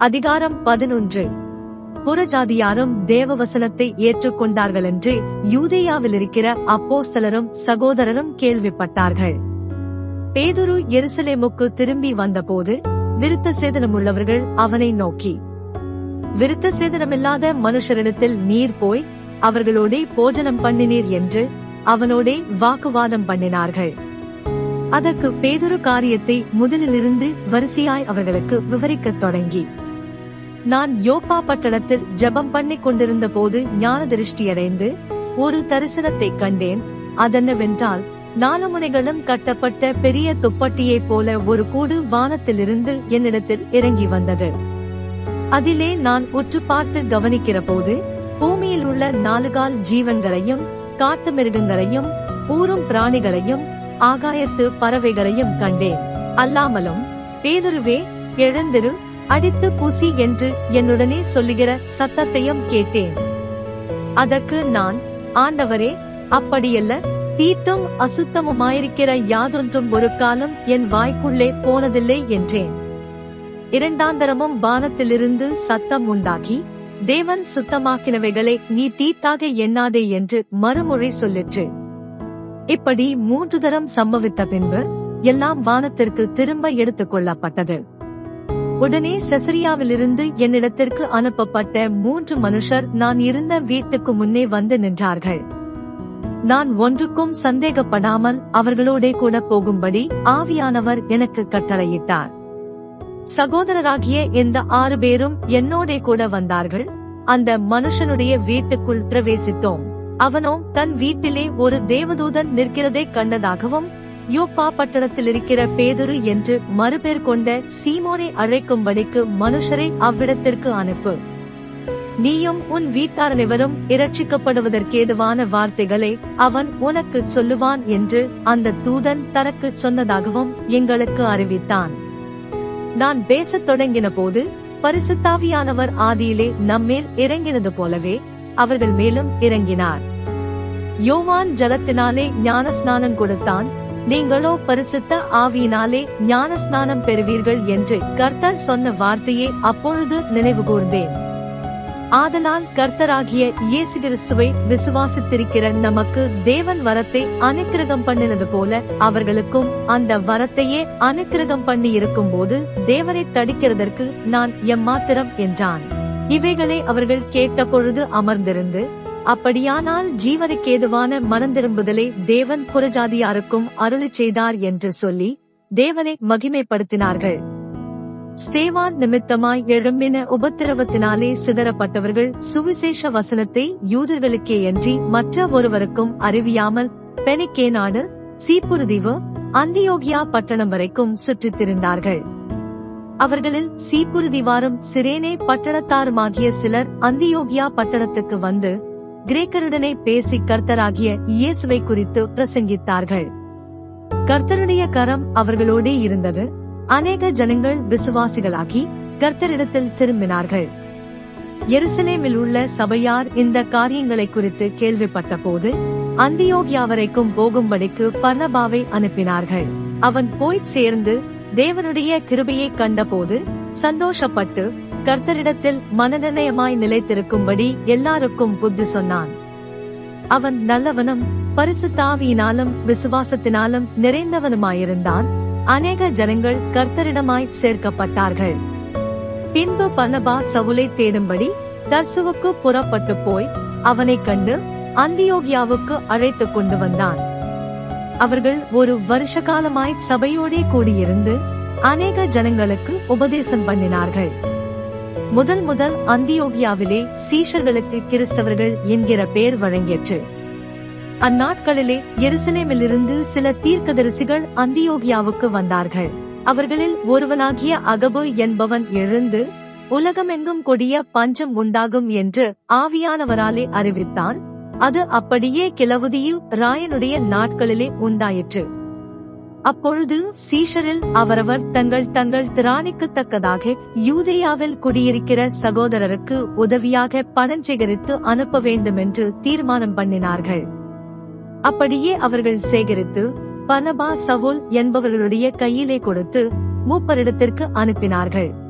அதிகாரம் பதினொன்று. புறஜாதியாரும் தேவவசனத்தை ஏற்றுக்கொண்டார்கள் என்று யூதேயாவில் இருக்கிற அப்போஸ்தலரும் சகோதரரும் கேள்விப்பட்டார்கள். பேதுரு எருசலேமுக்கு திரும்பி வந்தபோது விருத்த சேதனமுள்ளவர்கள் அவனை நோக்கி விருத்த சேதனமில்லாத மனுஷரிடத்தில் நீர் போய் அவர்களோடே போஜனம் பண்ணினீர் என்று அவனோடே வாக்குவாதம் பண்ணினார்கள். அதற்கு பேதொரு காரியத்தை முதலிலிருந்து வரிசையாய் அவர்களுக்கு விவரிக்கத் தொடங்கி நான் யோப்பா பட்டணத்தில் ஜெபம் பண்ணிக் கொண்டிருந்த போது ஞான திருஷ்டியடைந்து ஒரு தரிசனத்தைக் கண்டேன். அதென்னவென்றால் நாலு முனைகளும் கட்டப்பட்ட பெரிய துப்பட்டியைப் போல ஒரு கூடு வானத்திலிருந்து என்னிடத்தில் இறங்கி வந்தது. அதிலே நான் உற்று பார்த்து கவனிக்கிற போது பூமியில் உள்ள நாலுகால் ஜீவன்களையும் காட்டு மிருகங்களையும் ஊரும் பிராணிகளையும் ஆகாயத்து பறவைகளையும் கண்டேன். அல்லாமலும் பேதுருவே எழுந்திரு அடித்து புசி என்று என்னுடனே சொல்லுகிற சத்தத்தையும் கேட்டேன். அதற்கு நான் ஆண்டவரே அப்படியல்ல தீட்டும் அசுத்தமுமாயிருக்கிற யாதொன்றும் ஒரு காலம் என் வாய்க்குள்ளே போனதில்லை என்றேன். இரண்டாந்தரமும் வானத்திலிருந்து சத்தம் உண்டாகி தேவன் சுத்தமாக்கினவைகளை நீ தீட்டாக எண்ணாதே என்று மறுமொழி சொல்லிற்று. இப்படி மூன்று தரம் சம்பவித்த பின்பு எல்லாம் வானத்திற்கு திரும்ப எடுத்துக் கொள்ளப்பட்டது. உடனே செசரியாவிலிருந்து என்னிடத்திற்கு அனுப்பப்பட்ட மூன்று மனுஷர் நான் இருந்த வீட்டுக்கு முன்னே வந்து நின்றார்கள். நான் ஒன்றுக்கும் சந்தேகப்படாமல் அவர்களோடே கூட போகும்படி ஆவியானவர் எனக்கு கட்டளையிட்டார். சகோதரராகிய இந்த ஆறு பேரும் என்னோடே கூட வந்தார்கள். அந்த மனுஷனுடைய வீட்டுக்குள் பிரவேசித்தோம். அவனோ தன் வீட்டிலே ஒரு தேவதூதன் நிற்கிறதை கண்டதாகவும் யோப்பா பட்டணத்தில் இருக்கிற பேதுரு என்று மறுபேர் கொண்ட சீமோனை அழைக்கும்படிக்கு மனுஷரை அவ்விடத்திற்கு அனுப்பு. நீயும் உன் வீட்டார் அனைவரும் இரட்சிக்கப்படுவதற்கேதுவான வார்த்தைகளை அவன் உனக்கு சொல்லுவான் என்று அந்த தூதன் தனக்கு சொன்னதாகவும் எங்களுக்கு அறிவித்தான். நான் பேசத் தொடங்கின போது பரிசுத்தாவியானவர் ஆதியிலே நம்மேல் இறங்கினது போலவே அவர்கள் மேலும் இறங்கினார். யோவான் ஜலத்தினாலே ஞானஸ்நானம் கொடுத்தான். நீங்களோ பரிசுத்த ஆவியினாலே ஞானஸ்நானம் பெறுவீர்கள் என்று கர்த்தர் சொன்ன வார்த்தையை அப்பொழுது நினைவுகூர்ந்தேன். ஆதலால் கர்த்தராகிய இயேசு கிறிஸ்துவை விசுவாசித்திருக்கிற நமக்கு தேவன் வரத்தை அனுக்கிரகம் பண்ணினது போல அவர்களுக்கும் அந்த வரத்தையே அனுக்கிரகம் பண்ணி இருக்கும் போது தேவனை தடிக்கிறதற்கு நான் எம்மாத்திரம் என்றான். இவைகளை அவர்கள் கேட்ட பொழுது அமர்ந்திருந்து அப்படியானால் ஜீவனுக்கேதுவான மனந்திரும்புதலை தேவன் புறஜாதியாருக்கும் அருளி செய்தார் என்று சொல்லி தேவனை மகிமைப்படுத்தினார்கள். ஸ்தேவான் நிமித்தமாய் எழும்பின உபத்திரவத்தினாலே சிதறப்பட்டவர்கள் சுவிசேஷ வசனத்தை யூதர்களுக்கே அன்றி மற்ற ஒருவருக்கும் அறிவியாமல் பெனிக்கே நாடு சீப்புருதீவு அந்தியோகியா பட்டணம் வரைக்கும் சுற்றித் திரிந்தார்கள் அவர்களில் சீப்புருதிவாரும் சிரேனே பட்டணத்தாருமாகிய சிலர் அந்தியோகியா பட்டணத்துக்கு வந்து கிரேக்கருடனே பேசி கர்த்தராகிய இயேசுவை குறித்து பிரசங்கித்தார்கள். கர்த்தருடைய கரம் அவர்களோடே இருந்தது. அநேக ஜனங்கள் விசுவாசிகளாகி கர்த்தரிடத்தில் திரும்பினார்கள். எருசலேமில் உள்ள சபையார் இந்த காரியங்களை குறித்து கேள்விப்பட்ட போது அந்தியோகியா வரைக்கும் போகும்படிக்கு பர்ணபாவை அனுப்பினார்கள். அவன் போய் சேர்ந்து தேவனுடைய கிருபையை கண்டபோது சந்தோஷப்பட்டு கர்த்தரிடத்தில் மனநிர்ணயமாய் நிலைத்திருக்கும்படி எல்லாருக்கும் புத்தி சொன்னான். அவன் நல்லவனும் பரிசுத்தாவியினாலும் விசுவாசத்தினாலும் நிறைந்தவனுமாயிருந்தான். அநேக ஜனங்கள் கர்த்தரிடமாய் சேர்க்கப்பட்டார்கள். பின்பு பனபா சவுலை தேடும்படி தர்சுவுக்கு புறப்பட்டு போய் அவனை கண்டு அந்தியோகியாவுக்கு அழைத்துக் கொண்டு வந்தான். அவர்கள் ஒரு வருஷ காலமாய் சபையோடே கூடியிருந்து அநேக ஜனங்களுக்கு உபதேசம் பண்ணினார்கள். முதல் முதல் அந்தியோகியாவிலே சீஷர்களுக்கு கிறிஸ்தவர்கள் என்கிற பெயர் வழங்கியற்று. அந்நாட்களிலே எருசலேமிலிருந்து சில தீர்க்கதரிசிகள் அந்தியோகியாவுக்கு வந்தார்கள். அவர்களில் ஒருவனாகிய அகபு என்பவன் எழுந்து உலகமெங்கும் கொடிய பஞ்சம் உண்டாகும் என்று ஆவியானவராலே அறிவித்தான். அது அப்படியே கிளவுதியு ராயனுடைய நாட்களிலே உண்டாயிற்று. அப்பொழுது சீஷரில் அவரவர் தங்கள் தங்கள் திராணிக்குத்தக்கதாக யூதேயாவில் குடியிருக்கிற சகோதரருக்கு உதவியாக பணம் சேகரித்து அனுப்ப வேண்டுமென்று தீர்மானம் பண்ணினார்கள். அப்படியே அவர்கள் சேகரித்து பனபா சவுல் என்பவர்களுடைய கையிலே கொடுத்து மூப்பரிடத்திற்கு அனுப்பினார்கள்.